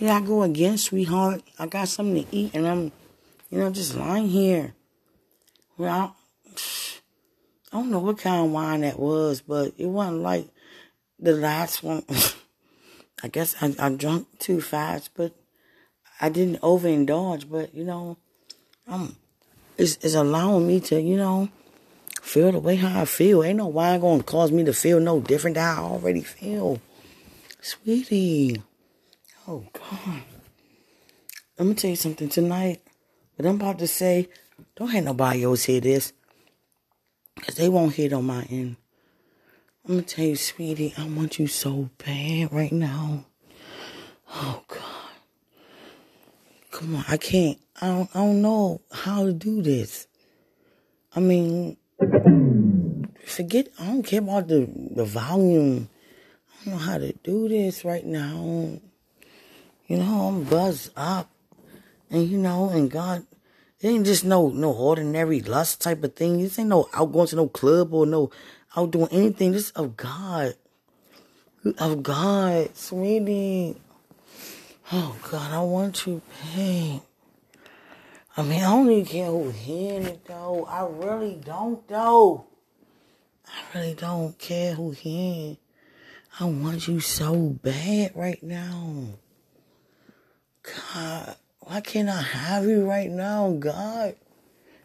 Here I go again, sweetheart. I got something to eat, and I'm, you know, just lying here. Well, I, I don't know what kind of wine that was, but it wasn't like the last one. I guess I, I drunk too fast, but I didn't overindulge. But you know, um, it's, it's allowing me to, you know, feel the way how I feel. Ain't no wine gonna cause me to feel no different than I already feel, sweetie. Oh God. Let me tell you something tonight. What I'm about to say, don't have nobody else hear this. Cause they won't hear on my end. I'm gonna tell you, sweetie, I want you so bad right now. Oh God. Come on, I can't I don't I don't know how to do this. I mean forget I don't care about the the volume. I don't know how to do this right now you know, I'm buzzed up. And you know, and God, it ain't just no no ordinary lust type of thing. This ain't no out going to no club or no out doing anything. This of God. Of God, sweetie. Oh God, I want you pain. I mean, I don't even care who hearing it though. I really don't though. I really don't care who hearing. I want you so bad right now. God, why can't I have you right now, God?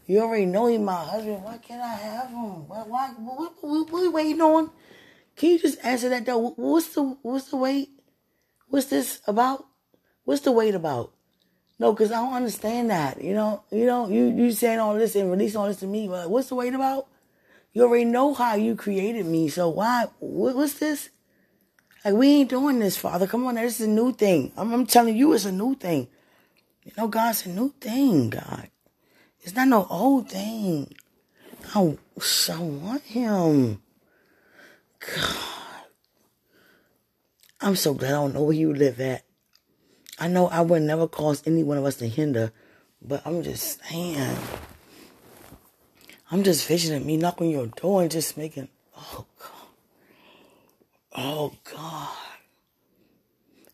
You already know he's my husband. Why can't I have him? Why, why, what, what, what waiting on? Can you just answer that though? What's the, what's the wait? What's this about? What's the wait about? No, because I don't understand that. You know, you know, you, you saying all this and releasing all this to me, but what's the wait about? You already know how you created me, so why, what, what's this? Like, we ain't doing this, Father. Come on, this is a new thing. I'm, I'm telling you, it's a new thing. You know, God's a new thing, God. It's not no old thing. I, I want Him. God. I'm so glad I don't know where you live at. I know I would never cause any one of us to hinder, but I'm just saying. I'm just visioning me knocking your door and just making, oh, God. Oh God.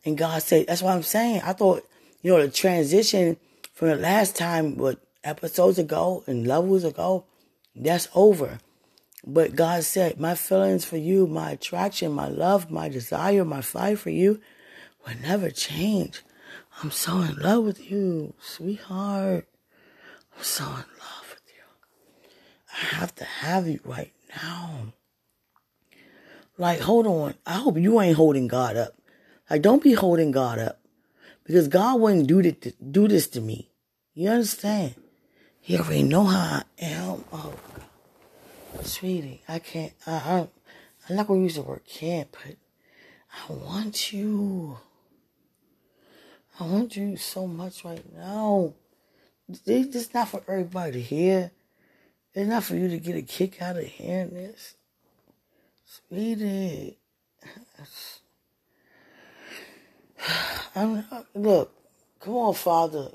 And God said, that's what I'm saying. I thought, you know, the transition from the last time, what episodes ago and levels ago, that's over. But God said, my feelings for you, my attraction, my love, my desire, my fight for you will never change. I'm so in love with you, sweetheart. I'm so in love with you. I have to have you right now. Like, hold on. I hope you ain't holding God up. Like, don't be holding God up. Because God wouldn't do this, to, do this to me. You understand? He already know how I am. Oh. Sweetie, I can't. I, I, I'm not to use the word can't, but I want you. I want you so much right now. Is not for everybody to hear. It's not for you to get a kick out of hearing this. Sweetie. I'm, look, come on, Father.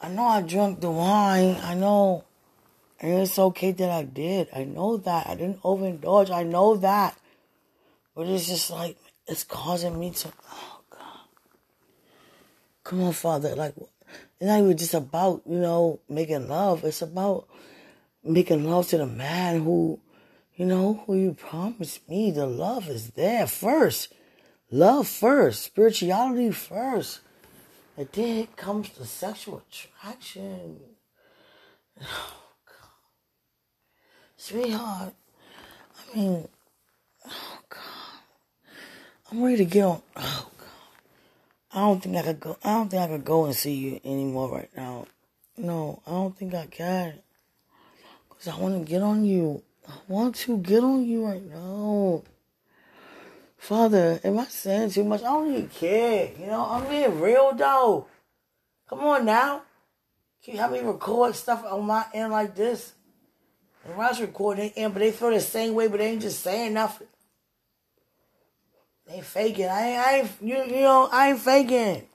I know I drank the wine. I know. And it's okay that I did. I know that. I didn't overindulge. I know that. But it's just like, it's causing me to, oh, God. Come on, Father. Like, it's not even just about, you know, making love. It's about making love to the man who you know, who you promised me the love is there first. Love first. Spirituality first. And then comes the sexual attraction. Oh, God. Sweetheart, I mean, oh, God. I'm ready to get on. Oh, God. I don't think I could go. I don't think I could go and see you anymore right now. No, I don't think I can. Because I want to get on you. I want to get on you right now. Father, am I saying too much? I don't even care. You know, I'm being real though. Come on now. Can you help me record stuff on my end like this? And when I was recording end, but they feel the same way, but they ain't just saying nothing. They faking. I ain't, I ain't you, you know, I ain't faking.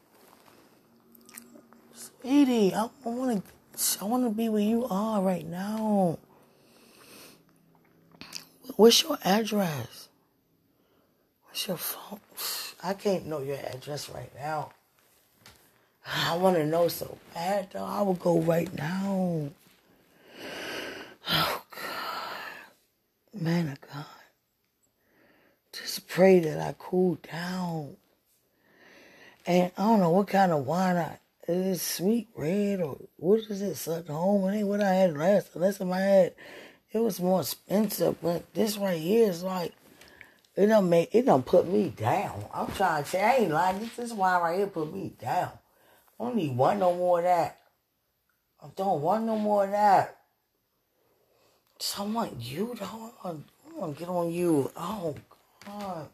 Sweetie, I, I wanna I wanna be where you are right now. What's your address? What's your phone? I can't know your address right now. I want to know so bad, though. I will go right now. Oh, God. Man of God. Just pray that I cool down. And I don't know what kind of wine I, is sweet red or what is it? Such home? It ain't what I had last. Unless I had, it was more expensive. But this right here is like, it don't make, it don't put me down. I'm trying to say, I ain't lying. This, this wine right here put me down. I don't need one no more of that. I don't want no more of that. So I want you to, I want, I want to get on you. Oh, God.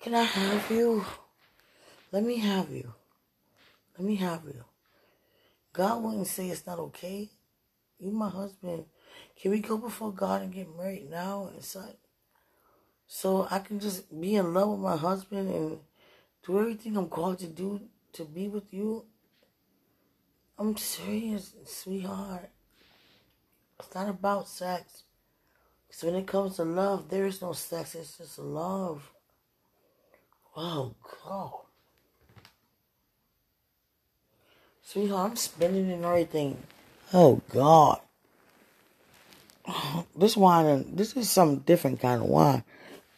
Can I have you? Let me have you. Let me have you. God wouldn't say it's not okay. You my husband. Can we go before God and get married now? And so, so I can just be in love with my husband and do everything I'm called to do to be with you. I'm serious, sweetheart. It's not about sex. Because when it comes to love, there is no sex. It's just love. Oh, God. Sweetheart, I'm spending and everything. Oh, God. This wine, this is some different kind of wine.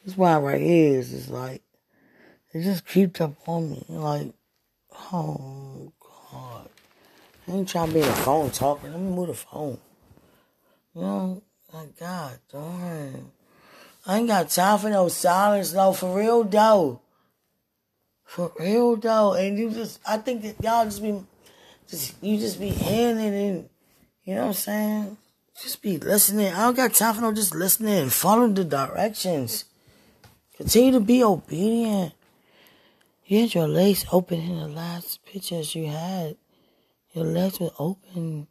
This wine right here is just like, it just creeped up on me. Like, oh, God. I ain't trying to be on the phone talking. Let me move the phone. You know, like, God darn. I ain't got time for no silence, no, for real, though. For real, though. And you just, I think that y'all just be just you just be handing and you know what I'm saying? Just be listening. I don't got time for no just listening Follow the directions. Continue to be obedient. You had your legs open in the last pictures you had. Your legs were open.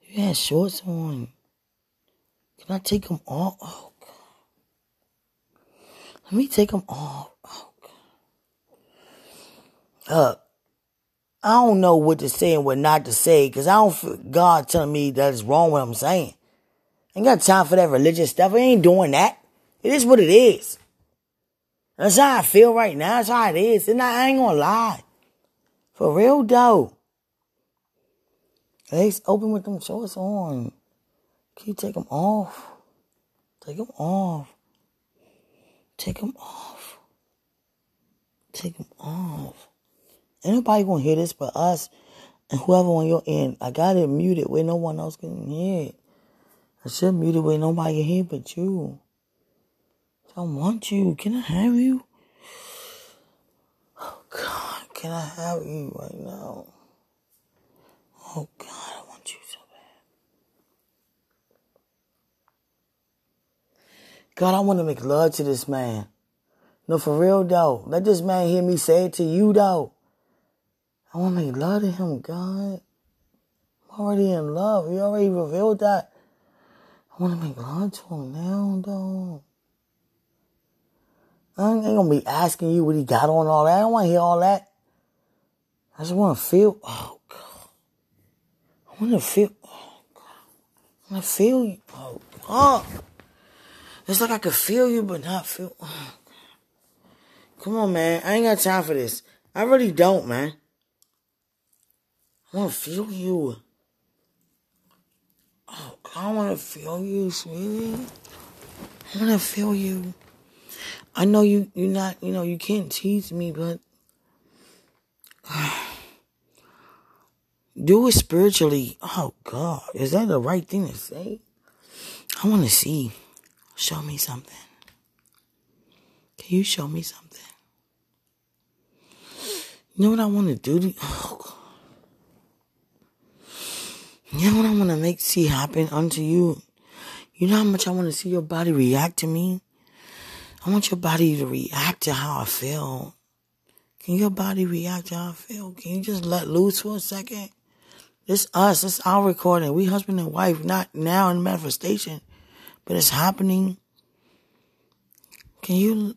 You had shorts on. Can I take them off? Oh, God. Let me take them off. Oh, God. Uh, I don't know what to say and what not to say because I don't feel God telling me that it's wrong what I'm saying. Ain't got time for that religious stuff. I ain't doing that. It is what it is. That's how I feel right now. That's how it is. And I ain't gonna lie. For real though. Legs open with them shorts on. Can you take them off? Take them off. Take them off. Take them off. Anybody gonna hear this but us and whoever on your end. I got it muted where no one else can hear it. I should mute it where nobody here but you. I don't want you. Can I have you? Oh God, can I have you right now? Oh God, I want you so bad. God, I want to make love to this man. No, for real though. Let this man hear me say it to you though. I want to make love to him, God. I'm already in love. You already revealed that. I want to make love to him now, though. I ain't gonna be asking you what he got on all that. I don't want to hear all that. I just want to feel. Oh God. I want to feel. Oh God. I want to feel you. Oh God. It's like I could feel you, but not feel. Oh Come on, man. I ain't got time for this. I really don't, man. I want to feel you. I want to feel you, sweetie. I want to feel you. I know you, you're not, you know, you can't tease me, but do it spiritually. Oh, God. Is that the right thing to say? I want to see. Show me something. Can you show me something? You know what I want to do? To, oh, God. You know what I want to make see happen unto you? You know how much I want to see your body react to me? I want your body to react to how I feel. Can your body react to how I feel? Can you just let loose for a second? This us, it's our recording. We husband and wife, not now in manifestation, but it's happening. Can you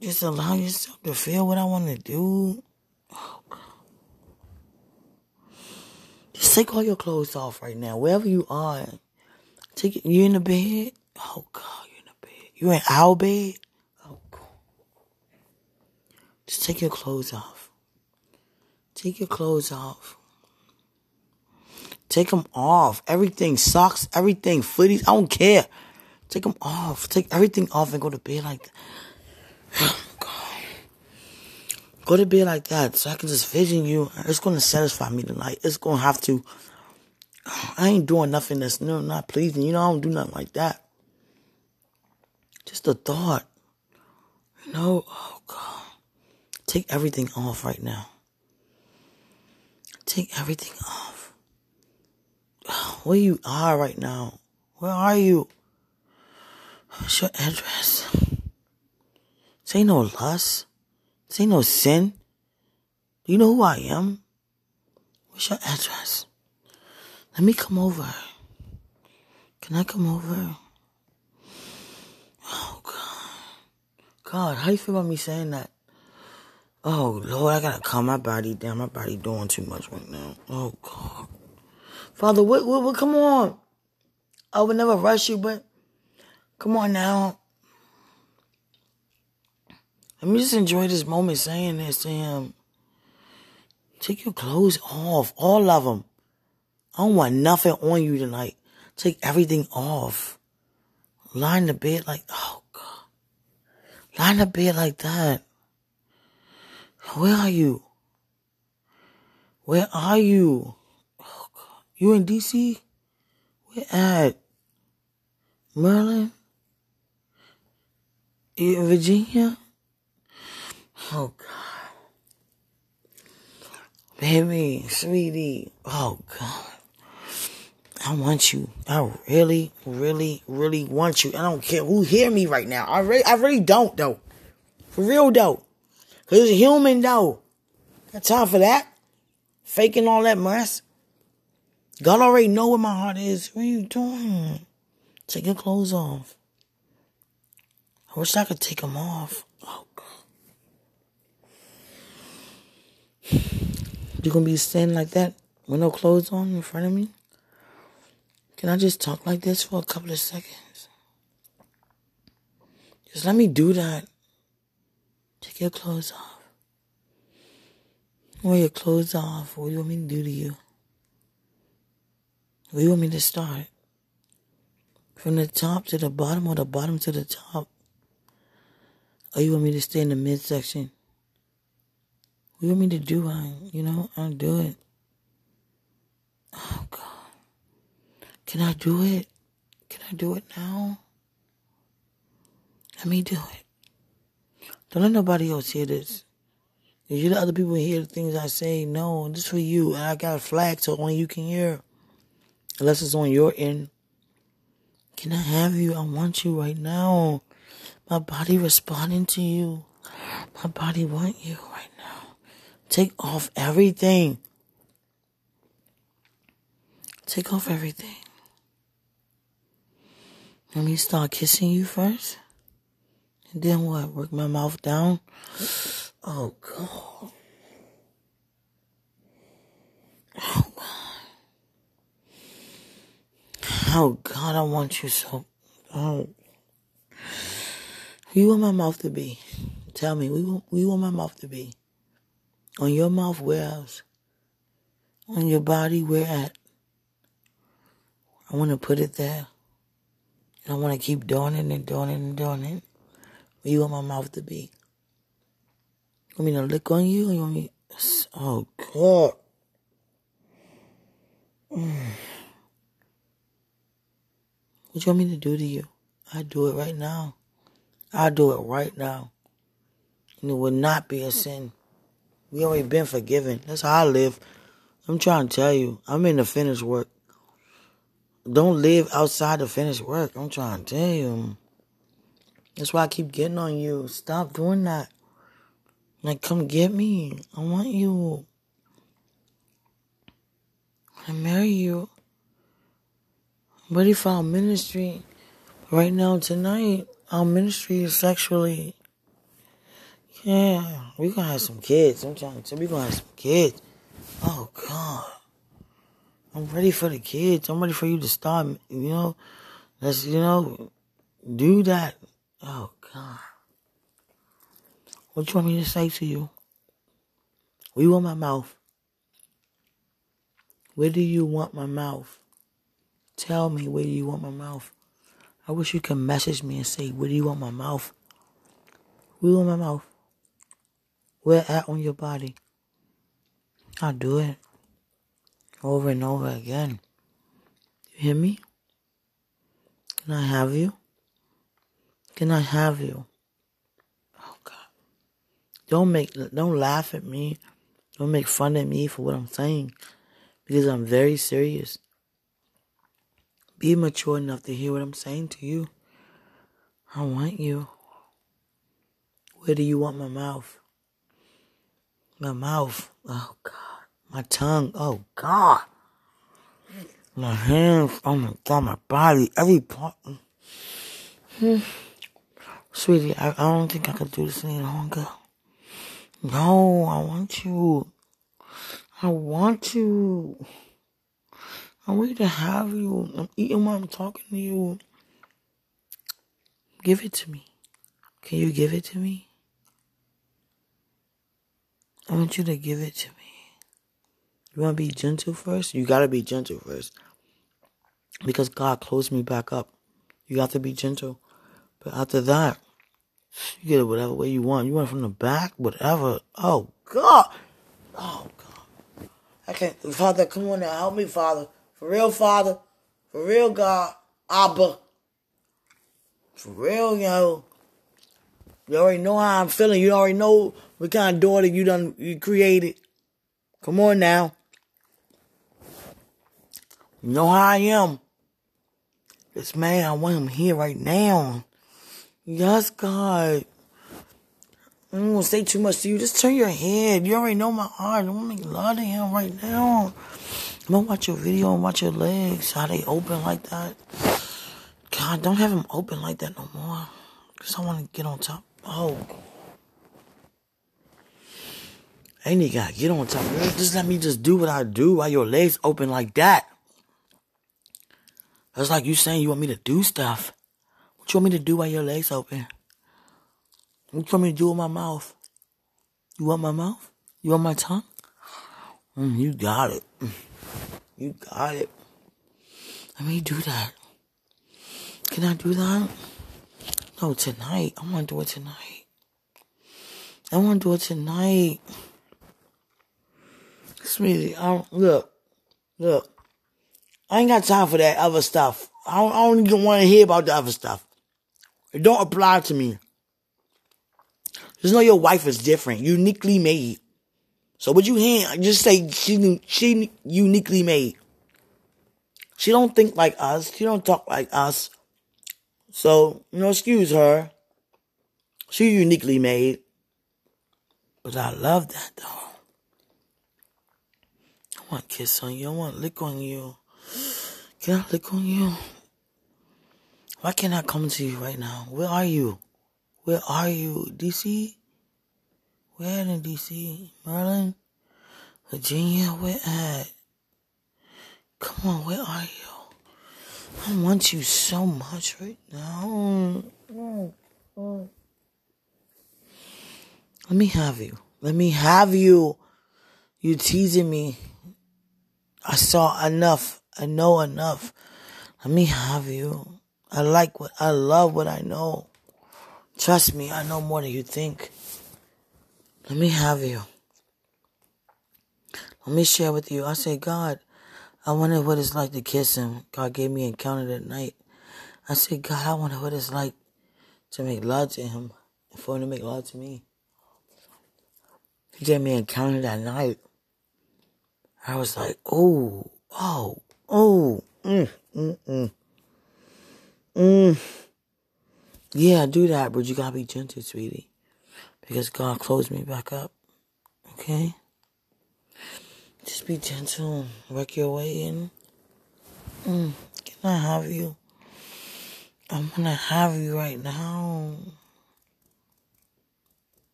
just allow yourself to feel what I want to do? Oh, God. Just take all your clothes off right now, wherever you are. Take it. You in the bed? Oh God, you in the bed. You in our bed? Oh God. Just take your clothes off. Take your clothes off. Take them off. Everything, socks, everything, footies, I don't care. Take them off. Take everything off and go to bed like that. Go to bed like that so I can just vision you. It's going to satisfy me tonight. It's going to have to. I ain't doing nothing that's no, not pleasing. You know, I don't do nothing like that. Just a thought. You know, oh God. Take everything off right now. Take everything off. Where you are right now? Where are you? What's your address? Say no lust. This ain't no sin. Do you know who I am? What's your address? Let me come over. Can I come over? Oh, God. God, how you feel about me saying that? Oh, Lord, I gotta calm my body down. My body doing too much right now. Oh, God. Father, what, what, what, come on. I would never rush you, but come on now. Let me just enjoy this moment saying this to him. Take your clothes off, all of them. I don't want nothing on you tonight. Take everything off. Lie in the bed like, oh God. Lie in the bed like that. Where are you? Where are you? Oh God. You in DC? Where at? Maryland? You in Virginia? Oh God. Baby, sweetie. Oh God. I want you. I really, really, really want you. I don't care who hear me right now. I really, I really don't though. For real though. Cause it's human though. Got time for that. Faking all that mess. God already know where my heart is. What are you doing? Take your clothes off. I wish I could take them off. Oh God. You gonna be standing like that with no clothes on in front of me? Can I just talk like this for a couple of seconds? Just let me do that. Take your clothes off. Wear your clothes off. What do you want me to do to you? Do you want me to start? From the top to the bottom or the bottom to the top? Or you want me to stay in the midsection? What you want me to do? I, you know, I'll do it. Oh, God. Can I do it? Can I do it now? Let me do it. Don't let nobody else hear this. If you let other people hear the things I say, no, this for you. And I got a flag so only you can hear. Unless it's on your end. Can I have you? I want you right now. My body responding to you. My body want you right now. Take off everything. Take off everything. Let me start kissing you first. And then what? Work my mouth down. Oh, God. Oh, God. Oh, God, I want you so. Oh. You want my mouth to be? Tell me, we you, you want my mouth to be? On your mouth, where else? On your body, where at? I want to put it there. And I want to keep doing it and doing it and doing it. Where you want my mouth to be? You want me to lick on you? You want me? Oh God. What you want me to do to you? I do it right now. I do it right now. And it will not be a sin. We already been forgiven. That's how I live. I'm trying to tell you. I'm in the finished work. Don't live outside the finished work. I'm trying to tell you. That's why I keep getting on you. Stop doing that. Like, come get me. I want you. I marry you. Ready for our ministry. Right now, tonight, our ministry is sexually. Yeah, we gonna have some kids. I'm trying to tell we gonna have some kids. Oh, God. I'm ready for the kids. I'm ready for you to start, you know, let's, you know, do that. Oh, God. What you want me to say to you? Where you want my mouth? Where do you want my mouth? Tell me where do you want my mouth? I wish you could message me and say, where do you want my mouth? Where do you want my mouth? Where at on your body? I'll do it. Over and over again. You hear me? Can I have you? Can I have you? Oh God. Don't make don't laugh at me. Don't make fun of me for what I'm saying. Because I'm very serious. Be mature enough to hear what I'm saying to you. I want you. Where do you want my mouth? My mouth. Oh God. My tongue. Oh God. My hands. Oh my God. My body. Every part. Hmm. Sweetie, I, I don't think I could do this any longer. No, I want you. I want you. I want to have you. I'm eating while I'm talking to you. Give it to me. Can you give it to me? I want you to give it to me. You want to be gentle first? You got to be gentle first. Because God closed me back up. You have to be gentle. But after that, you get it whatever way you want. You want it from the back, whatever. Oh, God. Oh, God. I can't. Father, come on now. Help me, Father. For real, Father. For real, God. Abba. For real, yo. You already know how I'm feeling. You already know what kind of daughter you done you created. Come on now. You know how I am. This man, I want him here right now. Yes, God. I don't want to say too much to you. Just turn your head. You already know my heart. I want to make love to him right now. I'm going to watch your video and watch your legs. How they open like that. God, don't have them open like that no more. Because I want to get on top. Oh. Ain't you got to get on top. Just let me just do what I do while your legs open like that. That's like you saying you want me to do stuff. What you want me to do while your legs open? What you want me to do with my mouth? You want my mouth? You want my tongue? Mm, you got it. Mm. You got it. Let me do that. Can I do that? No, tonight. I want to do it tonight. I want to do it tonight. Sweetie, I don't, look, look. I ain't got time for that other stuff. I don't, I don't even want to hear about the other stuff. It don't apply to me. Just know your wife is different, uniquely made. So what you hear, just say she she uniquely made. She don't think like us. She don't talk like us. So, you know, excuse her. She uniquely made. But I love that though. I want kiss on you. I want lick on you. Can I lick on you? Why can't I come to you right now? Where are you? Where are you? DC? Where in DC? Maryland? Virginia? Where at? Come on, where are you? I want you so much right now. Let me have you. Let me have you. You teasing me. I saw enough. I know enough. Let me have you. I like what I love what I know. Trust me, I know more than you think. Let me have you. Let me share with you. I say, God, I wonder what it's like to kiss him. God gave me encounter that night. I said, God, I wonder what it's like to make love to him and for him to make love to me. He gave me encounter that night. I was like, oh, oh, oh, mm, mm, mm. Mm. Yeah, do that, but you gotta be gentle, sweetie. Because God closed me back up. Okay? Just be gentle. and Work your way in. Mm. Can I have you? I'm gonna have you right now.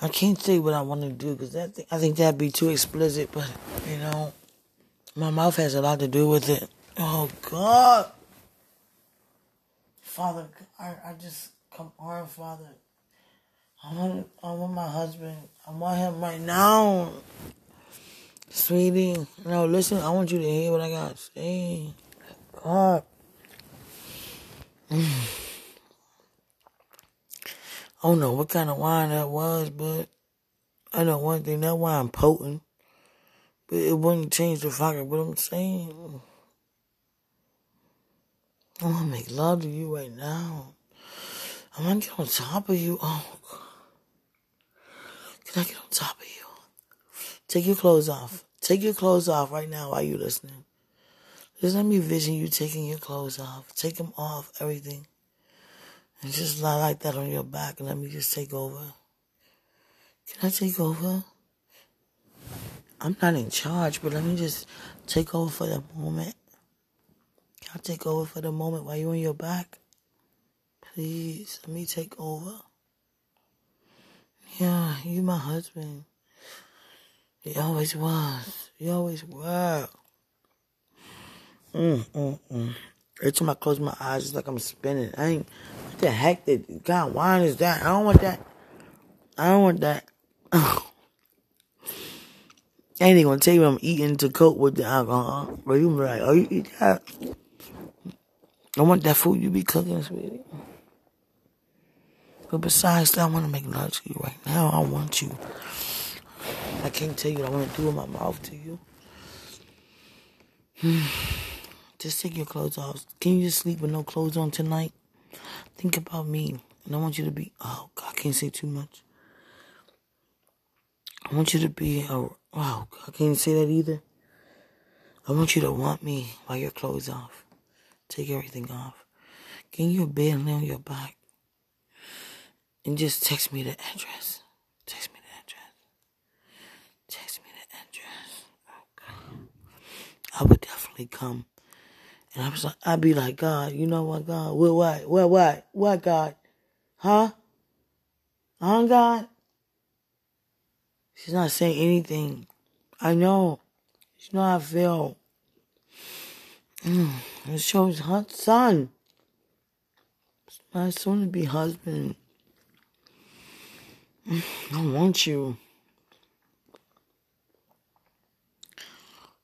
I can't say what I want to do because that I think that'd be too explicit. But you know, my mouth has a lot to do with it. Oh God. Father, I, I just come on, Father. I want, I want my husband. I want him right now. Sweetie, no, listen, I want you to hear what I got to say. God. I don't know what kind of wine that was, but I know one thing, that wine potent. But it wouldn't change the fact of what I'm saying. I want to make love to you right now. I want to get on top of you. Oh, God. Can I get on top of you? Take your clothes off. Take your clothes off right now while you're listening. Just let me vision you taking your clothes off. Take them off, everything. And just lie like that on your back and let me just take over. Can I take over? I'm not in charge, but let me just take over for the moment. Can I take over for the moment while you're on your back? Please, let me take over. Yeah, you my husband. You always was. He always were. Mm, mm, mm. Every time I close my eyes, it's like I'm spinning. I ain't, what the heck, that God? wine is that? I don't want that. I don't want that. I ain't even gonna tell you I'm eating to cope with the alcohol. But you be like, oh, you eat that? I want that food you be cooking, sweetie. But besides that, I want to make love to you right now. I want you. I can't tell you what I want to do with my mouth to you. just take your clothes off. Can you just sleep with no clothes on tonight? Think about me. And I want you to be, oh, God, I can't say too much. I want you to be, a, wow, I can't say that either. I want you to want me while your clothes off. Take everything off. Get in your bed and lay on your back. And just text me the address. Text me the address. Text me the address. Okay. I would definitely come. And I was like, I'd be like, God, you know what, God? What, what, what, what, what, God? Huh? Huh, God? She's not saying anything. I know. She know how I feel. Mm, it shows her son. My soon to be husband. I want you.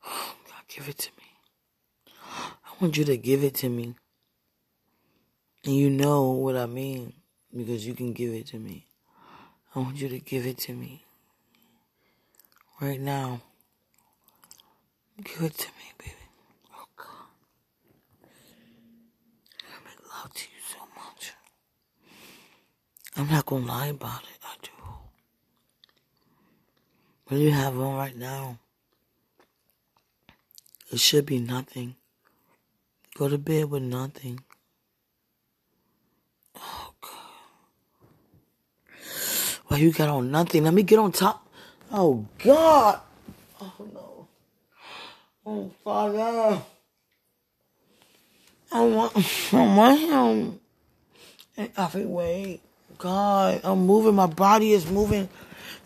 God, give it to me. I want you to give it to me. And you know what I mean because you can give it to me. I want you to give it to me. Right now. Give it to me, baby. Oh, God. I make love to you so much. I'm not going to lie about it. I do. What do you have on right now? It should be nothing. Go to bed with nothing. Oh, God. Well, you got on nothing. Let me get on top. Oh, God. Oh, no. Oh, Father. I want, I want him in every way. God, I'm moving. My body is moving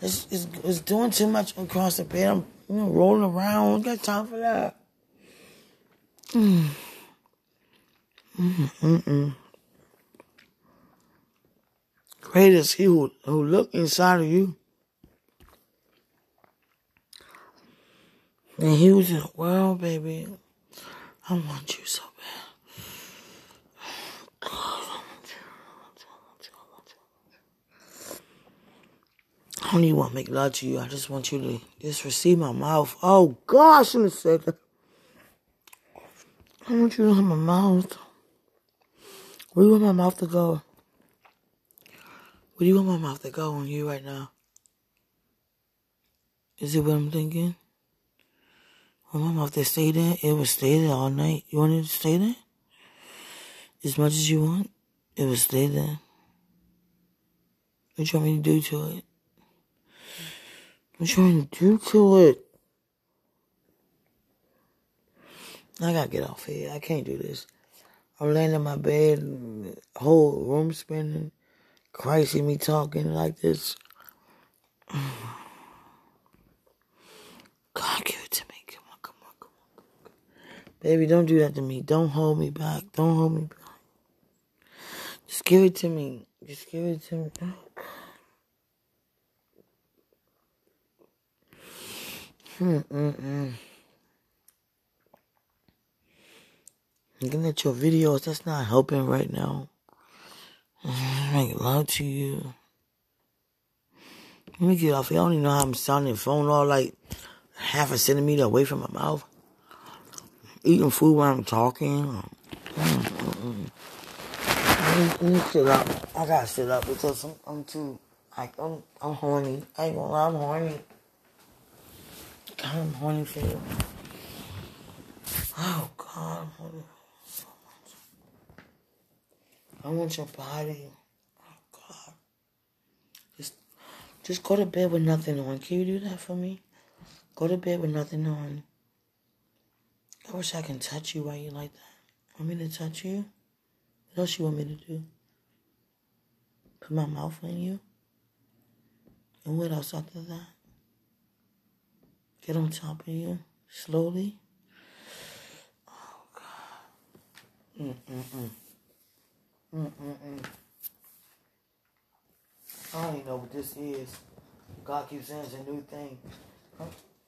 it's, it's, it's doing too much across the bed. I'm you know, rolling around. I got time for that. Mm. Mm-mm-mm. Great is he who, who look inside of you. And he was the world, baby. I want you so bad. I don't even want to make love to you. I just want you to just receive my mouth. Oh, God, I shouldn't have said that. I want you to have my mouth. Where do you want my mouth to go? Where do you want my mouth to go on you right now? Is it what I'm thinking? Want my mouth to stay there? It will stay there all night. You want it to stay there? As much as you want? It will stay there. What you want me to do to it? What you want me to do to it? I gotta get off here. I can't do this. I'm laying in my bed, whole room spinning. Christ see me talking like this. God, give it to me. Come on, come on, come on. Baby, don't do that to me. Don't hold me back. Don't hold me back. Just give it to me. Just give it to me. Mm-mm-mm. Looking at your videos, that's not helping right now. Make love to you. Let me get off. I don't even know how I'm sounding. The phone all like half a centimeter away from my mouth. Eating food while I'm talking. Mm-mm. Let me, sit up. I gotta sit up because I'm, I'm too, like, I'm, I'm horny. I ain't gonna lie, I'm horny. God, I'm horny for you. Oh, God, I'm horny. I want your body. Oh, God. Just, just go to bed with nothing on. Can you do that for me? Go to bed with nothing on. I wish I can touch you while you like that. Want me to touch you? What else you want me to do? Put my mouth on you? And what else after that? Get on top of you slowly. Oh God. Mm-mm-mm. Mm-mm-mm. I don't even know what this is. God keeps saying it's a new thing.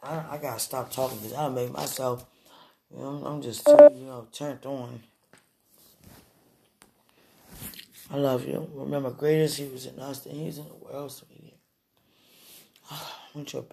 I, I gotta stop talking because I made myself, you know, I'm just you know, turned on. I love you. Remember, greatest He was in us than He's in the world, sweetie. I want your.